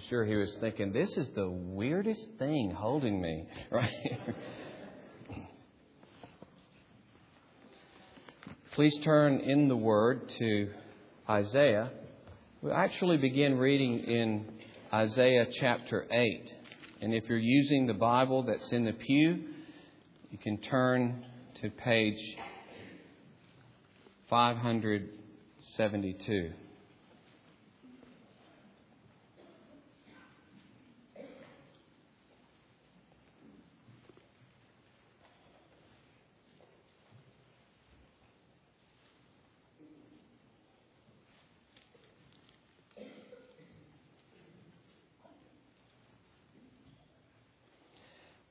I'm sure he was thinking, this is the weirdest thing holding me, right? Please turn in the Word to Isaiah. We'll actually begin reading in Isaiah chapter 8. And if you're using the Bible that's in the pew, you can turn to page 572.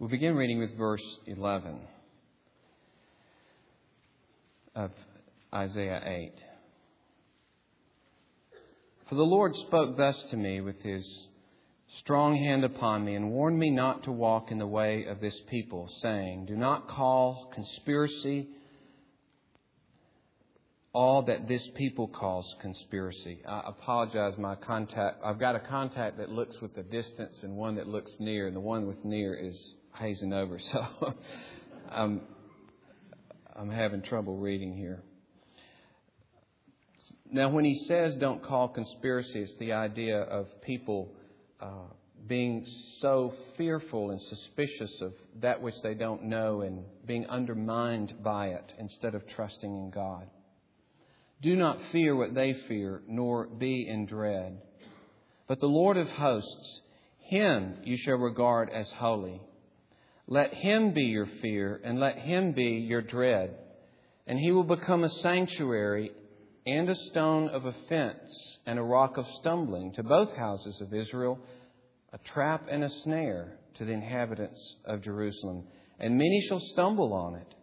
We'll begin reading with verse 11 of Isaiah 8. For the Lord spoke thus to me with his strong hand upon me and warned me not to walk in the way of this people, saying, Do not call conspiracy all that this people calls conspiracy. I apologize, my contact. I've got a contact that looks with the distance and one that looks near, and the one with near is hazing over. So I'm, I'm having trouble reading here. Now, when he says don't call conspiracy, it's the idea of people uh, being so fearful and suspicious of that which they don't know and being undermined by it instead of trusting in God. Do not fear what they fear, nor be in dread. But the Lord of hosts, him you shall regard as holy. Let him be your fear, and let him be your dread. And he will become a sanctuary and a stone of offense and a rock of stumbling to both houses of Israel, a trap and a snare to the inhabitants of Jerusalem. And many shall stumble on it.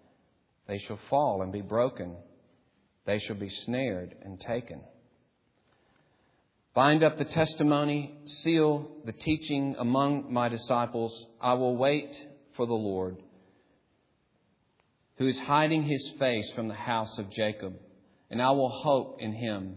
They shall fall and be broken. They shall be snared and taken. Bind up the testimony, seal the teaching among my disciples. I will wait for the Lord, who is hiding his face from the house of Jacob, and I will hope in him.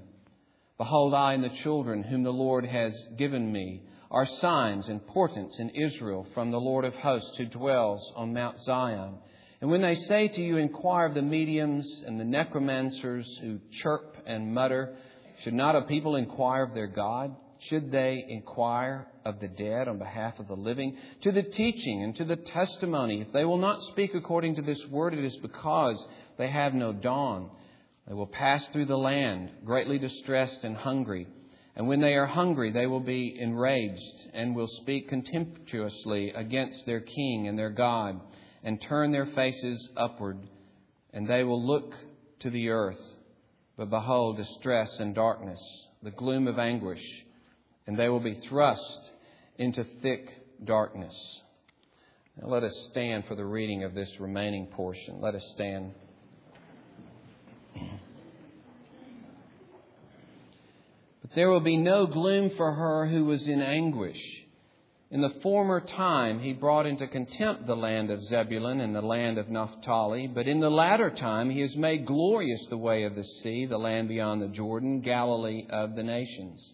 Behold, I and the children whom the Lord has given me are signs and portents in Israel from the Lord of hosts who dwells on Mount Zion. And when they say to you, Inquire of the mediums and the necromancers who chirp and mutter, should not a people inquire of their God? Should they inquire of the dead on behalf of the living? To the teaching and to the testimony. If they will not speak according to this word, it is because they have no dawn. They will pass through the land, greatly distressed and hungry. And when they are hungry, they will be enraged and will speak contemptuously against their king and their God and turn their faces upward. And they will look to the earth. But behold, distress and darkness, the gloom of anguish and they will be thrust into thick darkness. Now let us stand for the reading of this remaining portion. Let us stand. But there will be no gloom for her who was in anguish. In the former time, he brought into contempt the land of Zebulun and the land of Naphtali. But in the latter time, he has made glorious the way of the sea, the land beyond the Jordan, Galilee of the nations.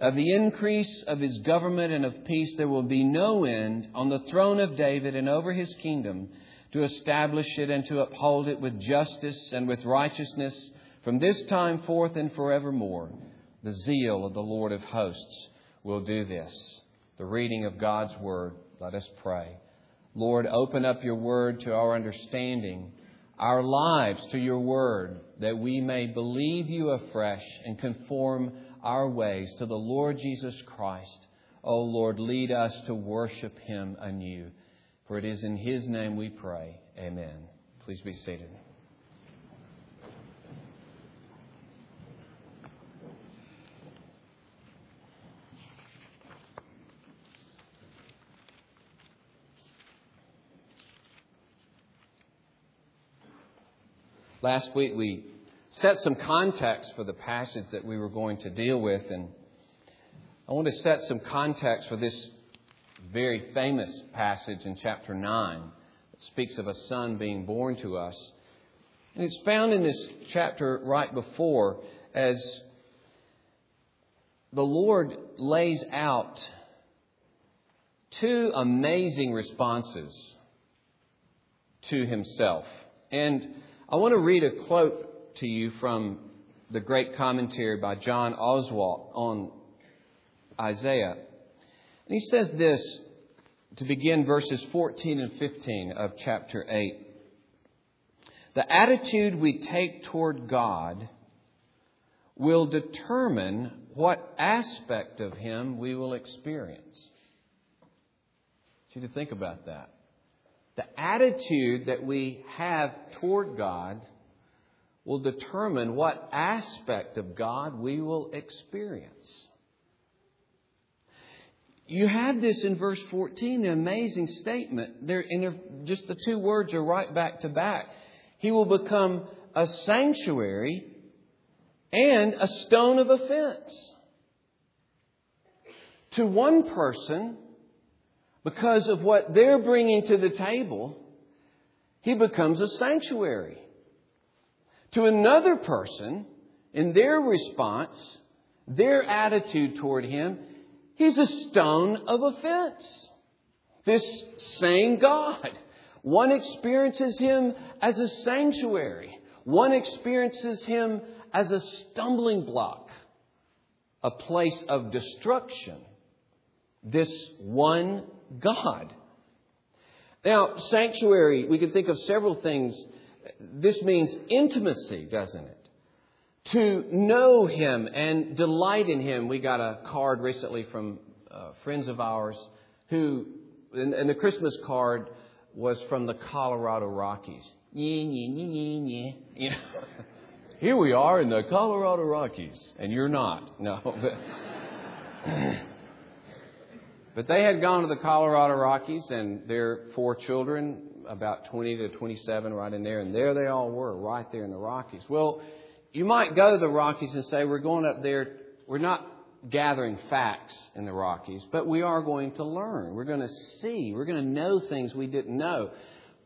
Of the increase of his government and of peace there will be no end on the throne of David and over his kingdom to establish it and to uphold it with justice and with righteousness from this time forth and forevermore. The zeal of the Lord of hosts will do this. The reading of God's word. Let us pray. Lord, open up your word to our understanding. our lives to your word, that we may believe you afresh and conform our ways to the Lord Jesus Christ. O oh Lord, lead us to worship him anew. For it is in his name we pray. Amen. Please be seated. Last week we set some context for the passage that we were going to deal with, and I want to set some context for this very famous passage in chapter 9 that speaks of a son being born to us. And it's found in this chapter right before as the Lord lays out two amazing responses to himself. And I want to read a quote to you from the great commentary by John Oswalt on Isaiah. And he says this to begin verses 14 and 15 of chapter 8. The attitude we take toward God will determine what aspect of Him we will experience. I want you to think about that the attitude that we have toward God will determine what aspect of God we will experience. You have this in verse 14, the amazing statement. There, and just the two words are right back to back. He will become a sanctuary and a stone of offense. To one person, because of what they're bringing to the table, he becomes a sanctuary. To another person, in their response, their attitude toward him, he's a stone of offense. This same God. One experiences him as a sanctuary. One experiences him as a stumbling block, a place of destruction. This one God. Now, sanctuary, we can think of several things. This means intimacy, doesn't it? To know Him and delight in Him. We got a card recently from uh, friends of ours who, and, and, the Christmas card was from the Colorado Rockies. You know, here we are in the Colorado Rockies, and you're not. No, but. But they had gone to the Colorado Rockies and their four children, about 20 to 27, right in there, and there they all were, right there in the Rockies. Well, you might go to the Rockies and say, We're going up there, we're not gathering facts in the Rockies, but we are going to learn. We're going to see. We're going to know things we didn't know.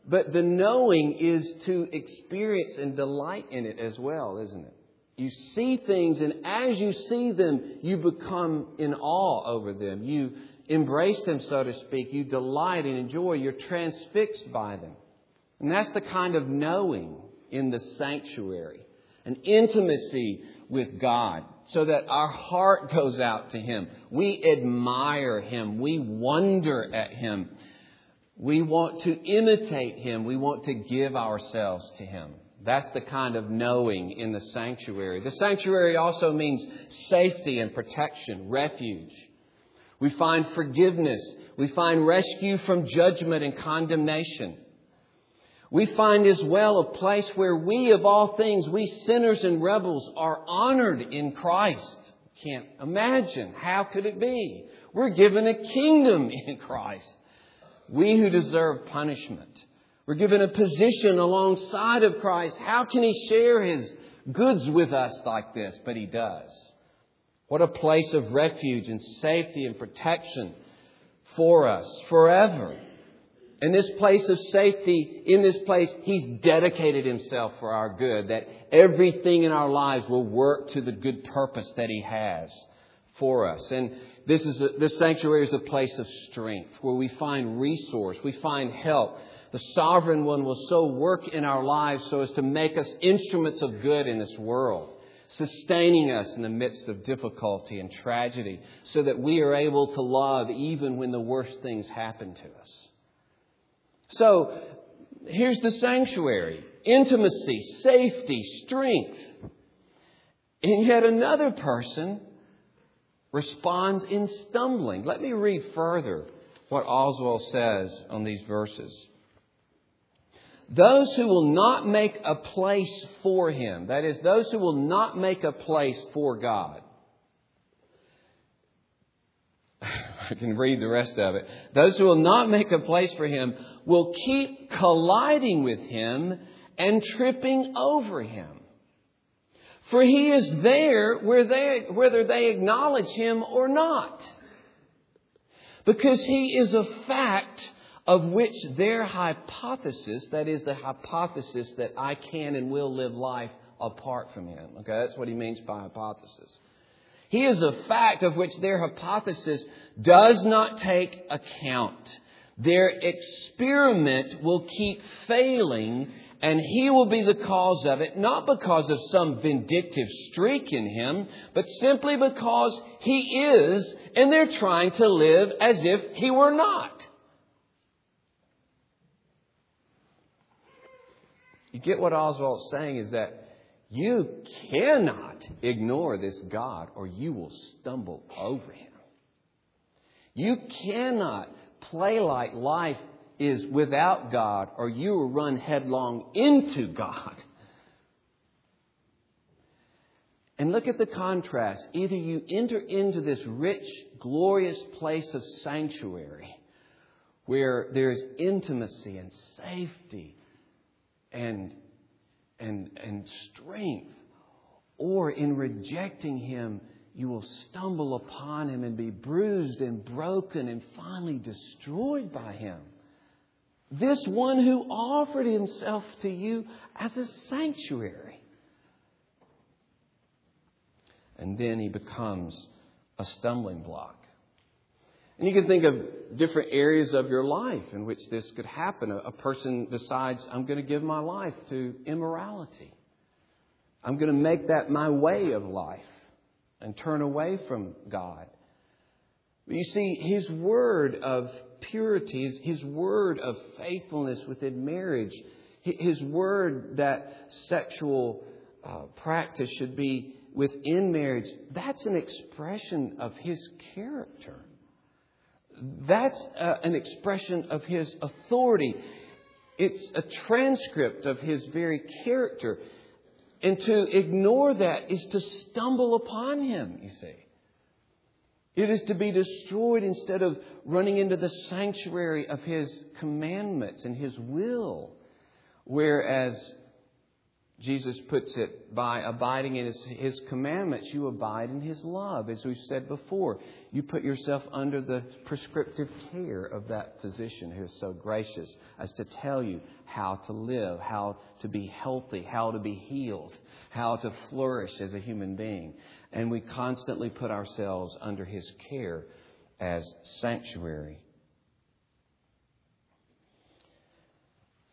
But the knowing is to experience and delight in it as well, isn't it? You see things, and as you see them, you become in awe over them. You embrace them, so to speak. You delight and enjoy. You're transfixed by them. And that's the kind of knowing in the sanctuary, an intimacy with God, so that our heart goes out to Him. We admire Him. We wonder at Him. We want to imitate Him. We want to give ourselves to Him. That's the kind of knowing in the sanctuary. The sanctuary also means safety and protection, refuge. We find forgiveness. We find rescue from judgment and condemnation. We find as well a place where we, of all things, we sinners and rebels, are honored in Christ. Can't imagine. How could it be? We're given a kingdom in Christ. We who deserve punishment. We're given a position alongside of Christ. How can He share His goods with us like this? But He does. What a place of refuge and safety and protection for us forever. In this place of safety, in this place, He's dedicated Himself for our good, that everything in our lives will work to the good purpose that He has for us. And this is a, this sanctuary is a place of strength where we find resource, we find help. The sovereign one will so work in our lives so as to make us instruments of good in this world sustaining us in the midst of difficulty and tragedy so that we are able to love even when the worst things happen to us. So, here's the sanctuary. intimacy, safety, strength. And yet another person responds in stumbling. Let me read further what Oswalt says on these verses. Those who will not make a place for Him, that is, those who will not make a place for God. I can read the rest of it. Those who will not make a place for Him will keep colliding with Him and tripping over Him. For He is there whether they acknowledge Him or not. Because He is a fact of which their hypothesis, that is the hypothesis that I can and will live life apart from Him. Okay, that's what he means by hypothesis. He is a fact of which their hypothesis does not take account. Their experiment will keep failing and he will be the cause of it, not because of some vindictive streak in him, but simply because he is, and they're trying to live as if he were not. You get what Oswalt's saying is that you cannot ignore this God or you will stumble over him. You cannot play like life is without God or you will run headlong into God. And look at the contrast. Either you enter into this rich, glorious place of sanctuary where there's intimacy and safety and, and, and strength. Or in rejecting Him, you will stumble upon Him and be bruised and broken and finally destroyed by Him. This one who offered Himself to you as a sanctuary. And then He becomes a stumbling block. And you can think of different areas of your life in which this could happen. A, person decides, I'm going to give my life to immorality. I'm going to make that my way of life and turn away from God. But you see, His word of purity, His, his word of faithfulness within marriage, His word that sexual uh, practice should be within marriage, that's an expression of His character. That's uh, an expression of his authority. It's a transcript of his very character. And to ignore that is to stumble upon him, you see. It is to be destroyed instead of running into the sanctuary of his commandments and his will. Whereas Jesus puts it by abiding in his, his, commandments, you abide in his love. As we've said before, you put yourself under the prescriptive care of that physician who is so gracious as to tell you how to live, how to be healthy, how to be healed, how to flourish as a human being. And we constantly put ourselves under his care as sanctuary.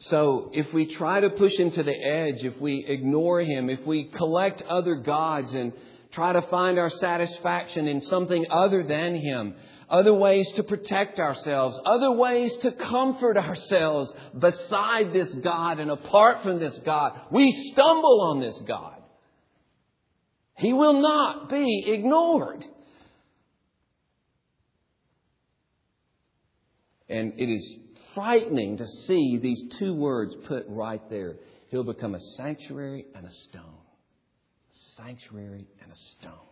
So if we try to push him to the edge, if we ignore him, if we collect other gods and try to find our satisfaction in something other than him, other ways to protect ourselves, other ways to comfort ourselves beside this God and apart from this God, we stumble on this God. He will not be ignored. And it is frightening to see these two words put right there. He'll become a sanctuary and a stone. A Sanctuary and a stone.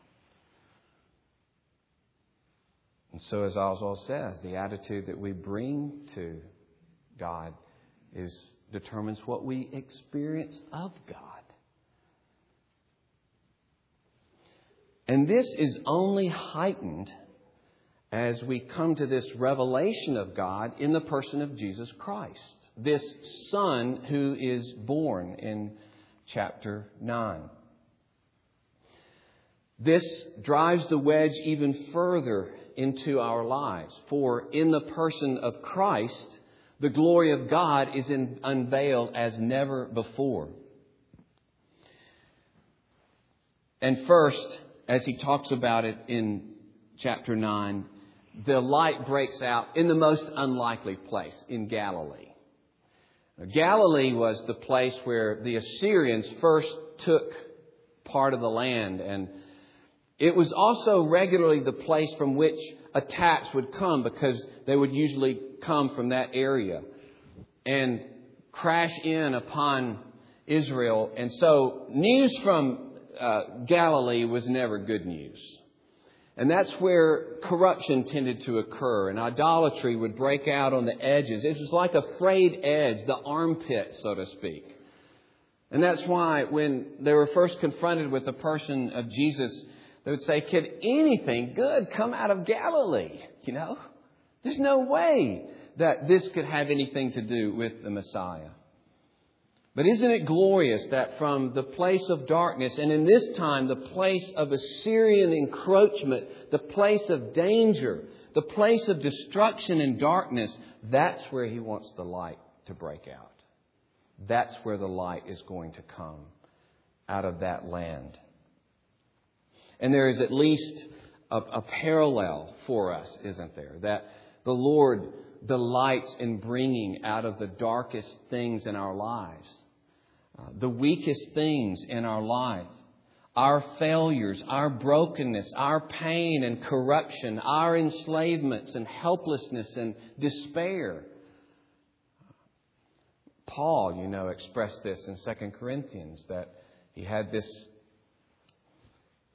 And so, as Oswalt says, the attitude that we bring to God is determines what we experience of God. And this is only heightened as we come to this revelation of God in the person of Jesus Christ, this Son who is born in chapter 9. This drives the wedge even further into our lives, for in the person of Christ, the glory of God is in, unveiled as never before. And first, as he talks about it in chapter 9, the light breaks out in the most unlikely place, in Galilee. Galilee was the place where the Assyrians first took part of the land, and it was also regularly the place from which attacks would come because they would usually come from that area and crash in upon Israel. And so, news from uh, Galilee was never good news. And that's where corruption tended to occur, and idolatry would break out on the edges. It was like a frayed edge, the armpit, so to speak. And that's why when they were first confronted with the person of Jesus, they would say, Could anything good come out of Galilee? You know? There's no way that this could have anything to do with the Messiah. But isn't it glorious that from the place of darkness, and in this time, the place of Assyrian encroachment, the place of danger, the place of destruction and darkness, that's where he wants the light to break out. That's where the light is going to come out of that land. And there is at least a, a parallel for us, isn't there? That the Lord delights in bringing out of the darkest things in our lives, uh, the weakest things in our life, our failures, our brokenness, our pain and corruption, our enslavements and helplessness and despair. Paul, you know, expressed this in 2 Corinthians that he had this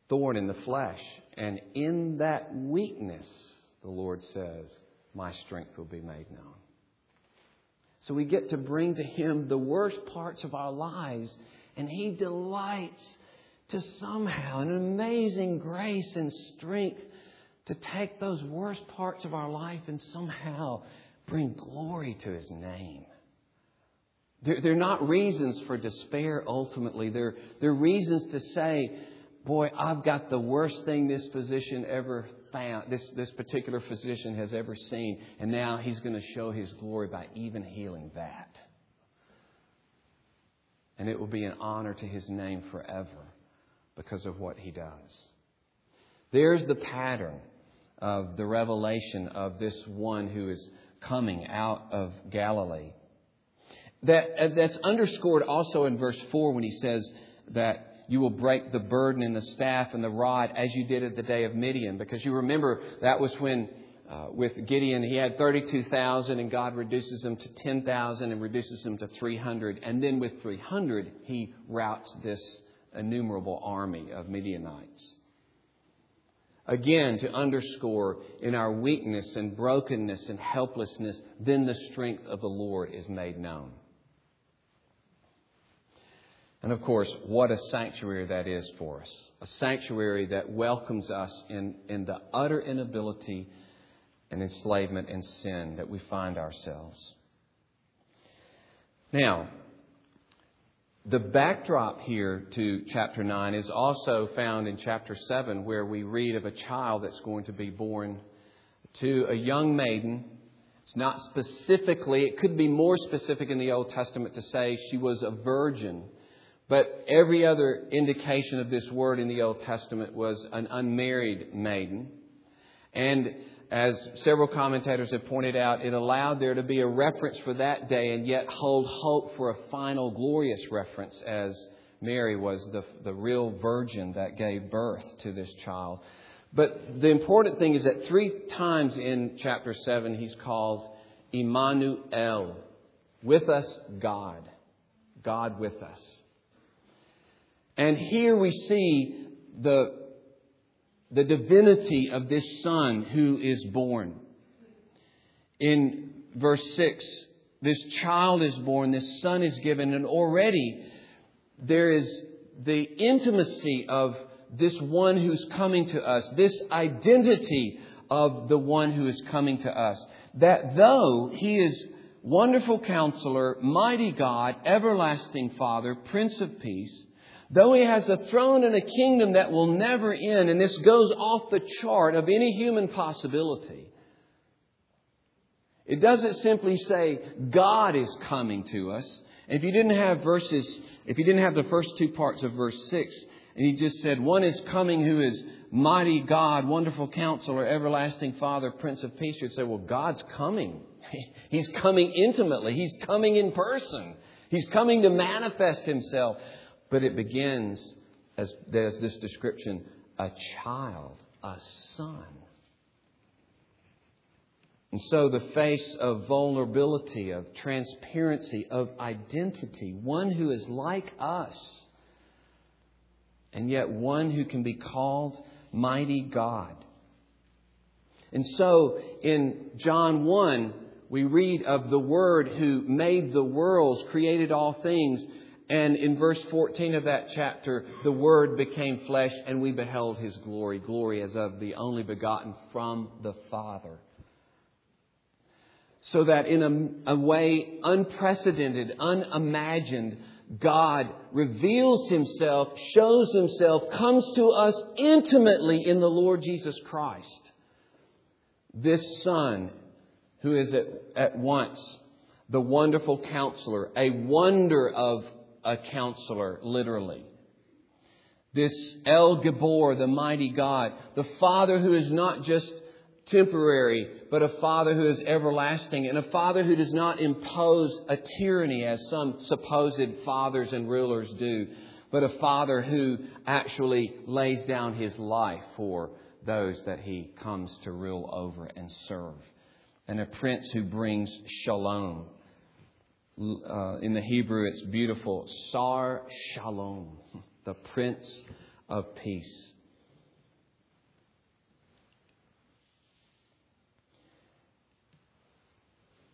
thorn in the flesh. And in that weakness, the Lord says, my strength will be made known. So we get to bring to Him the worst parts of our lives, and He delights to somehow, an amazing grace and strength, to take those worst parts of our life and somehow bring glory to His name. They're, they're not reasons for despair ultimately. They're, they're reasons to say, boy, I've got the worst thing this physician ever this, this particular physician has ever seen, and now he's going to show his glory by even healing that. And it will be an honor to his name forever because of what he does. There's the pattern of the revelation of this one who is coming out of Galilee. That, uh, that's underscored also in verse 4 when he says that you will break the burden and the staff and the rod as you did at the day of Midian. Because you remember that was when, uh, with Gideon, he had 32,000 and God reduces them to 10,000 and reduces them to 300. And then with 300, he routs this innumerable army of Midianites. Again, to underscore in our weakness and brokenness and helplessness, then the strength of the Lord is made known. And of course, what a sanctuary that is for us. A sanctuary that welcomes us in, in the utter inability and enslavement and sin that we find ourselves. Now, the backdrop here to chapter 9 is also found in chapter 7, where we read of a child that's going to be born to a young maiden. It's not specifically, it could be more specific in the Old Testament to say she was a virgin but every other indication of this word in the Old Testament was an unmarried maiden. And as several commentators have pointed out, it allowed there to be a reference for that day and yet hold hope for a final glorious reference as Mary was the, the real virgin that gave birth to this child. But the important thing is that three times in chapter 7 he's called Emmanuel, with us God, God with us. And here we see the, the divinity of this Son who is born. In verse 6, this child is born, this Son is given, and already there is the intimacy of this one who's coming to us, this identity of the one who is coming to us. That though he is wonderful counselor, mighty God, everlasting Father, Prince of Peace, Though he has a throne and a kingdom that will never end, and this goes off the chart of any human possibility, it doesn't simply say God is coming to us. if you didn't have verses, if you didn't have the first two parts of verse 6, and he just said, One is coming who is mighty God, wonderful counselor, everlasting Father, Prince of Peace, you'd say, Well, God's coming He's coming intimately. He's coming in person. He's coming to manifest himself. But it begins, as there's this description, a child, a son. And so the face of vulnerability, of transparency, of identity, one who is like us, and yet one who can be called mighty God. And so in John 1, we read of the Word who made the worlds, created all things. And in verse 14 of that chapter, the Word became flesh and we beheld His glory, glory as of the only begotten from the Father so that in a, a, way unprecedented, unimagined, God reveals himself, shows himself, comes to us intimately in the Lord Jesus Christ. This Son, who is at, at once the wonderful counselor, a wonder of a counselor, literally. This El Gibbor, the mighty God, the Father who is not just temporary, but a father who is everlasting, and a father who does not impose a tyranny as some supposed fathers and rulers do, but a father who actually lays down his life for those that he comes to rule over and serve. And a prince who brings shalom. Uh, in the Hebrew, it's beautiful. Sar Shalom, the Prince of Peace.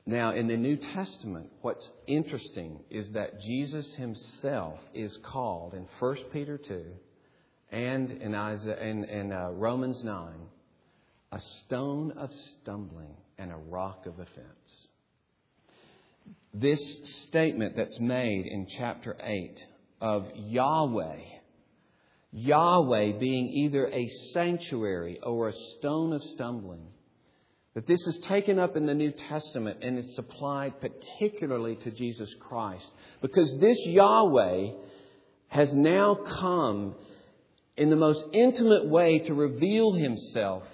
Now, in the New Testament, what's interesting is that Jesus himself is called in 1 Peter 2 and in, Isaiah, in, in uh, Romans 9 a stone of stumbling and a rock of offense. This statement that's made in chapter 8 of Yahweh, Yahweh being either a sanctuary or a stone of stumbling, that this is taken up in the New Testament and it's applied particularly to Jesus Christ. Because this Yahweh has now come in the most intimate way to reveal himself.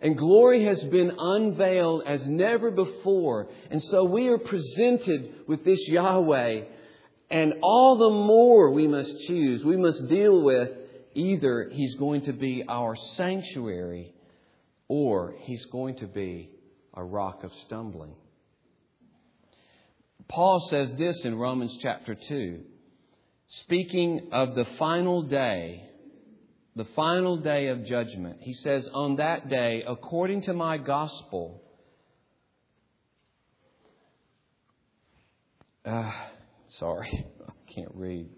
And glory has been unveiled as never before. And so we are presented with this Yahweh. And all the more we must choose, we must deal with either He's going to be our sanctuary or he's going to be a rock of stumbling. Paul says this in Romans chapter 2, speaking of the final day, the final day of judgment. He says, On that day, according to my gospel, uh, sorry, I can't read.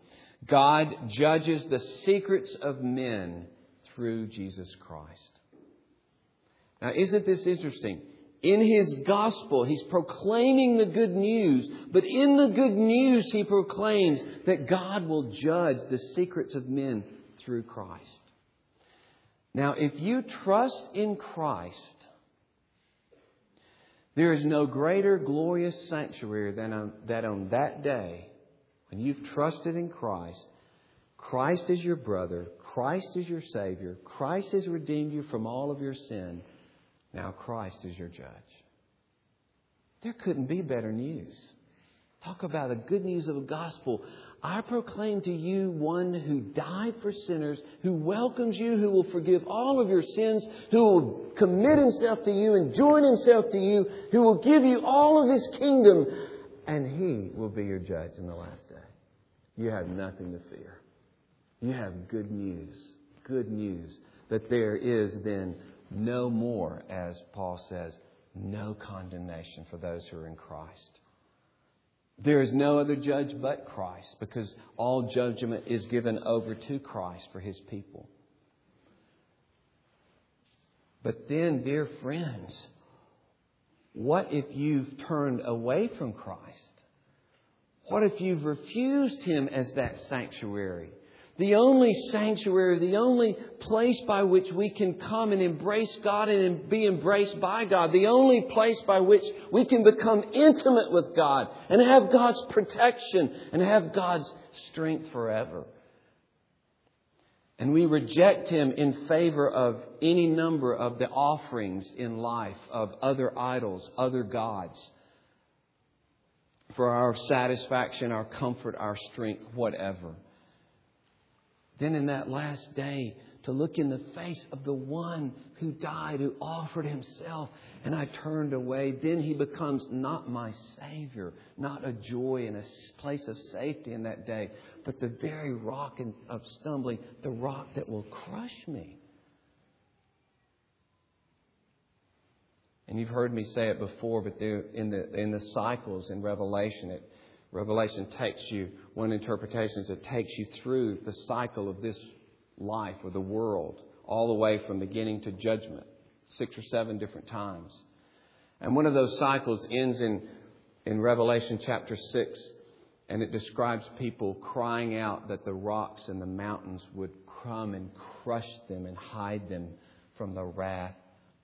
God judges the secrets of men through Jesus Christ. Now, isn't this interesting? In his gospel, he's proclaiming the good news, but in the good news, he proclaims that God will judge the secrets of men through Christ. Now, if you trust in Christ, there is no greater glorious sanctuary than on, that on that day, when you've trusted in Christ, Christ is your brother, Christ is your Savior, Christ has redeemed you from all of your sin. Now Christ is your judge. There couldn't be better news. Talk about the good news of the gospel. I proclaim to you one who died for sinners, who welcomes you, who will forgive all of your sins, who will commit himself to you and join himself to you, who will give you all of his kingdom, and he will be your judge in the last day. You have nothing to fear. You have good news. Good news that there is then no more, as Paul says, no condemnation for those who are in Christ. There is no other judge but Christ because all judgment is given over to Christ for his people. But then, dear friends, what if you've turned away from Christ? What if you've refused him as that sanctuary? The only sanctuary, the only place by which we can come and embrace God and be embraced by God, the only place by which we can become intimate with God and have God's protection and have God's strength forever. And we reject Him in favor of any number of the offerings in life of other idols, other gods, for our satisfaction, our comfort, our strength, whatever. Then in that last day, to look in the face of the one who died, who offered himself, and I turned away. Then he becomes not my Savior, not a joy and a place of safety in that day, but the very rock of stumbling, the rock that will crush me. And you've heard me say it before, but in the, in the cycles in Revelation, it, Revelation takes you, one interpretation is it takes you through the cycle of this life or the world, all the way from beginning to judgment, six or seven different times. And one of those cycles ends in, in Revelation chapter 6, and it describes people crying out that the rocks and the mountains would come and crush them and hide them from the wrath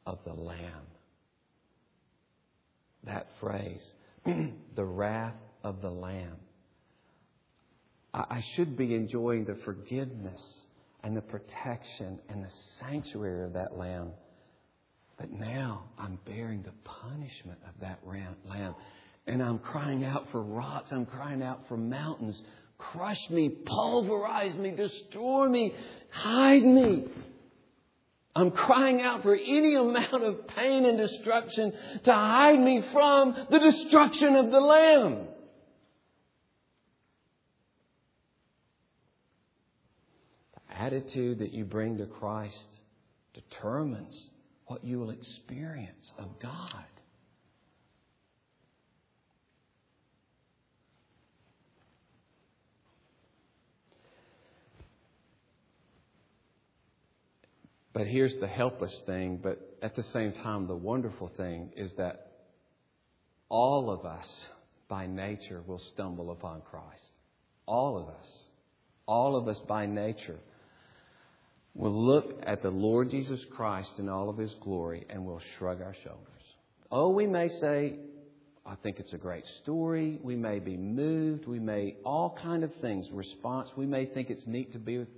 of the Lamb. That phrase, the wrath of the Lamb. I should be enjoying the forgiveness and the protection and the sanctuary of that lamb. But now I'm bearing the punishment of that lamb. And I'm crying out for rocks. I'm crying out for mountains. Crush me, pulverize me, destroy me, hide me. I'm crying out for any amount of pain and destruction to hide me from the destruction of the Lamb. Attitude that you bring to Christ determines what you will experience of God. But here's the helpless thing, but at the same time, the wonderful thing is that all of us, by nature, will stumble upon Christ. All of us. All of us, by nature, will look at the Lord Jesus Christ in all of His glory and we'll shrug our shoulders. Oh, we may say, I think it's a great story. We may be moved. We may, all kind of things, response. We may think it's neat to be with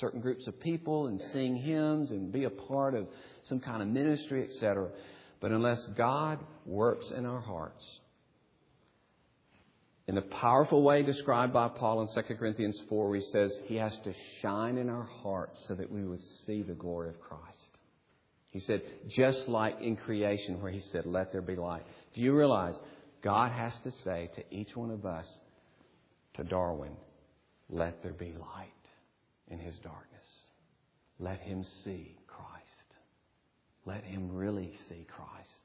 certain groups of people and sing hymns and be a part of some kind of ministry, etc. But unless God works in our hearts, in a powerful way described by Paul in 2 Corinthians 4, where he says he has to shine in our hearts so that we would see the glory of Christ. He said, just like in creation, where he said, Let there be light. Do you realize God has to say to each one of us, to Darwin, Let there be light in his darkness. Let him see Christ. Let him really see Christ.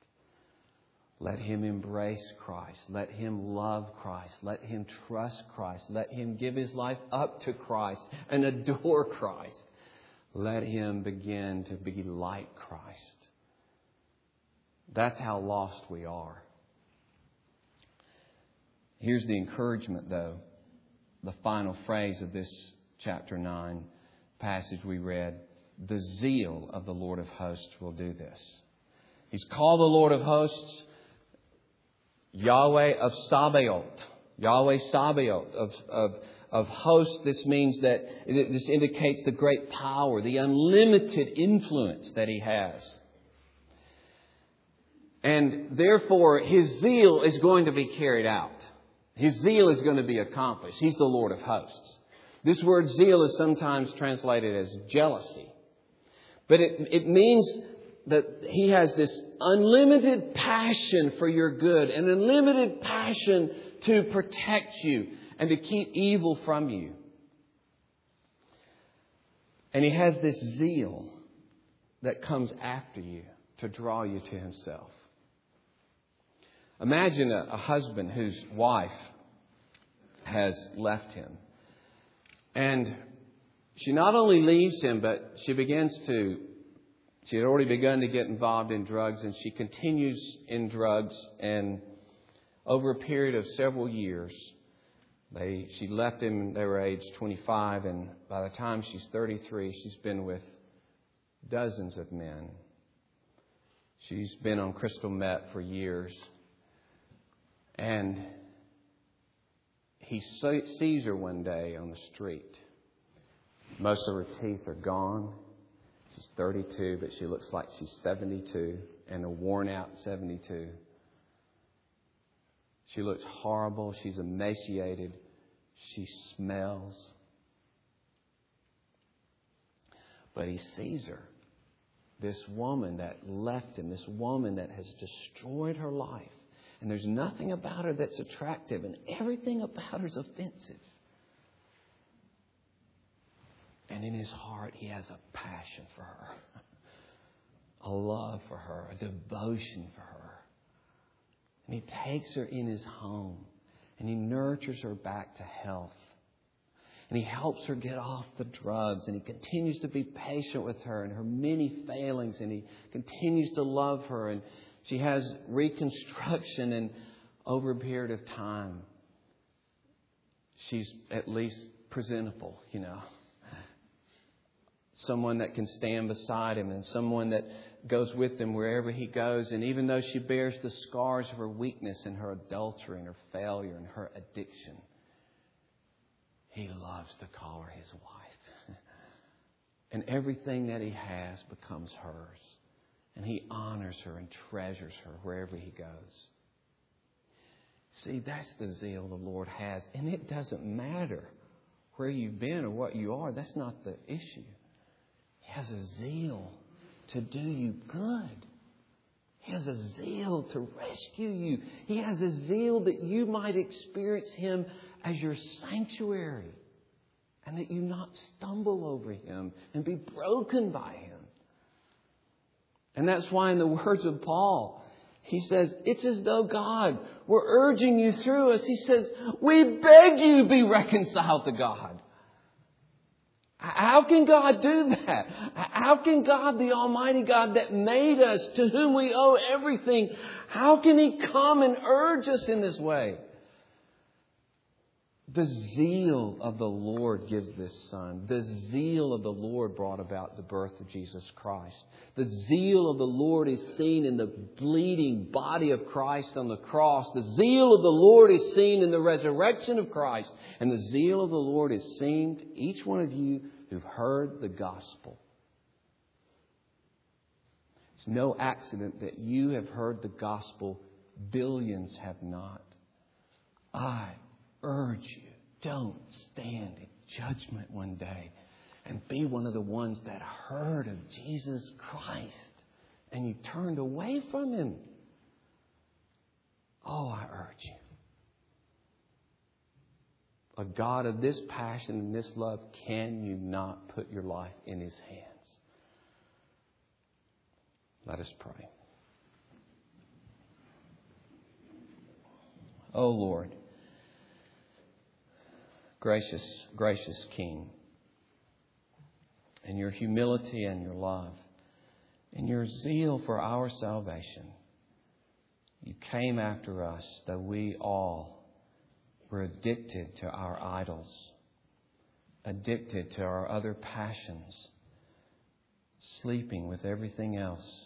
Let him embrace Christ. Let him love Christ. Let him trust Christ. Let him give his life up to Christ and adore Christ. Let him begin to be like Christ. That's how lost we are. Here's the encouragement, though, the final phrase of this chapter 9 passage we read, the zeal of the Lord of hosts will do this. He's called the Lord of hosts Yahweh of Sabaoth. Yahweh Sabaoth of, of, of hosts. This means that this indicates the great power, the unlimited influence that he has. And therefore, his zeal is going to be carried out. His zeal is going to be accomplished. He's the Lord of hosts. This word zeal is sometimes translated as jealousy. But it, it means that he has this unlimited passion for your good, an unlimited passion to protect you and to keep evil from you. And he has this zeal that comes after you to draw you to himself. Imagine a, a husband whose wife has left him and she not only leaves him, but she begins to, she had already begun to get involved in drugs, and she continues in drugs. And over a period of several years, they, she left him, they were age 25, and by the time she's 33, she's been with dozens of men. She's been on crystal meth for years. And he sees her one day on the street. Most of her teeth are gone. She's 32, but she looks like she's 72 and a worn out 72. She looks horrible. She's emaciated. She smells. But he sees her. This woman that left him, this woman that has destroyed her life. And there's nothing about her that's attractive, and everything about her is offensive. And in his heart, he has a passion for her, a love for her, a devotion for her. And he takes her in his home and he nurtures her back to health. And he helps her get off the drugs and he continues to be patient with her and her many failings and he continues to love her and she has reconstruction and over a period of time she's at least presentable, you know someone that can stand beside him and someone that goes with him wherever he goes. And even though she bears the scars of her weakness and her adultery and her failure and her addiction, he loves to call her his wife. and everything that he has becomes hers. And he honors her and treasures her wherever he goes. See, that's the zeal the Lord has. And it doesn't matter where you've been or what you are, that's not the issue. Has a zeal to do you good. He has a zeal to rescue you. He has a zeal that you might experience Him as your sanctuary and that you not stumble over Him and be broken by Him. And that's why, in the words of Paul, he says, It's as though God were urging you through us. He says, We beg you be reconciled to God. How can God do that? How can God, the Almighty God that made us, to whom we owe everything, how can He come and urge us in this way? The zeal of the Lord gives this Son. The zeal of the Lord brought about the birth of Jesus Christ. The zeal of the Lord is seen in the bleeding body of Christ on the cross. The zeal of the Lord is seen in the resurrection of Christ. And the zeal of the Lord is seen, to each one of you who've heard the gospel. It's no accident that you have heard the gospel, billions have not. I urge you, don't stand in judgment one day and be one of the ones that heard of Jesus Christ and you turned away from him. Oh, I urge you. A God of this passion and this love, can you not put your life in his hands? Let us pray. Oh Lord, gracious, gracious King, in your humility and your love, in your zeal for our salvation, you came after us, though we all were addicted to our idols, addicted to our other passions, sleeping with everything else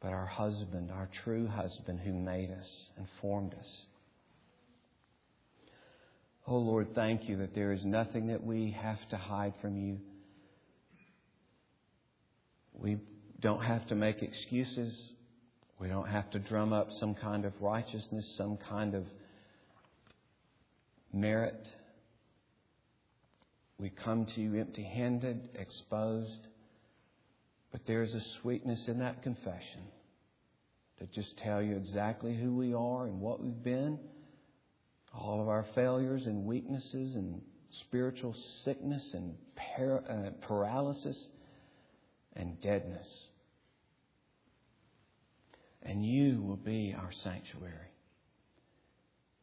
but our husband, our true husband who made us and formed us. Oh Lord, thank you that there is nothing that we have to hide from you. We don't have to make excuses. We don't have to drum up some kind of righteousness, some kind of merit. We come to you empty handed, exposed. But there is a sweetness in that confession to just tell you exactly who we are and what we've been all of our failures and weaknesses and spiritual sickness and uh, paralysis and deadness. And you will be our sanctuary.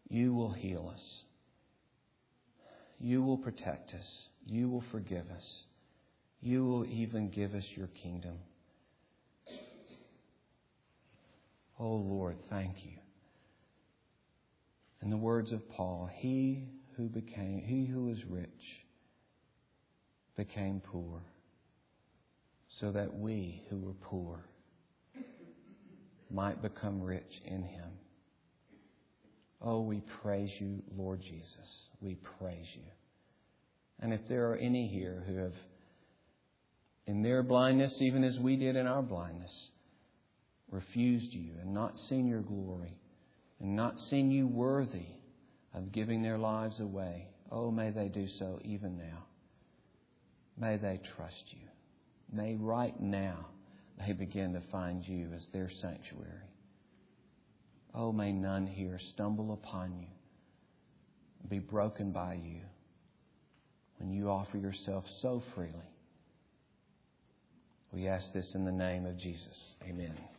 You will heal us. You will protect us. You will forgive us. You will even give us your kingdom. Oh Lord, thank you. In the words of Paul, he who became, he who was rich became poor so that we who were poor might become rich in him. Oh, we praise you, Lord Jesus. We praise you. And if there are any here who have in their blindness, even as we did in our blindness, refused you and not seen your glory and not seen you worthy of giving their lives away. Oh, may they do so even now. May they trust you. May right now they begin to find you as their sanctuary. Oh, may none here stumble upon you, be broken by you when you offer yourself so freely. We ask this in the name of Jesus. Amen.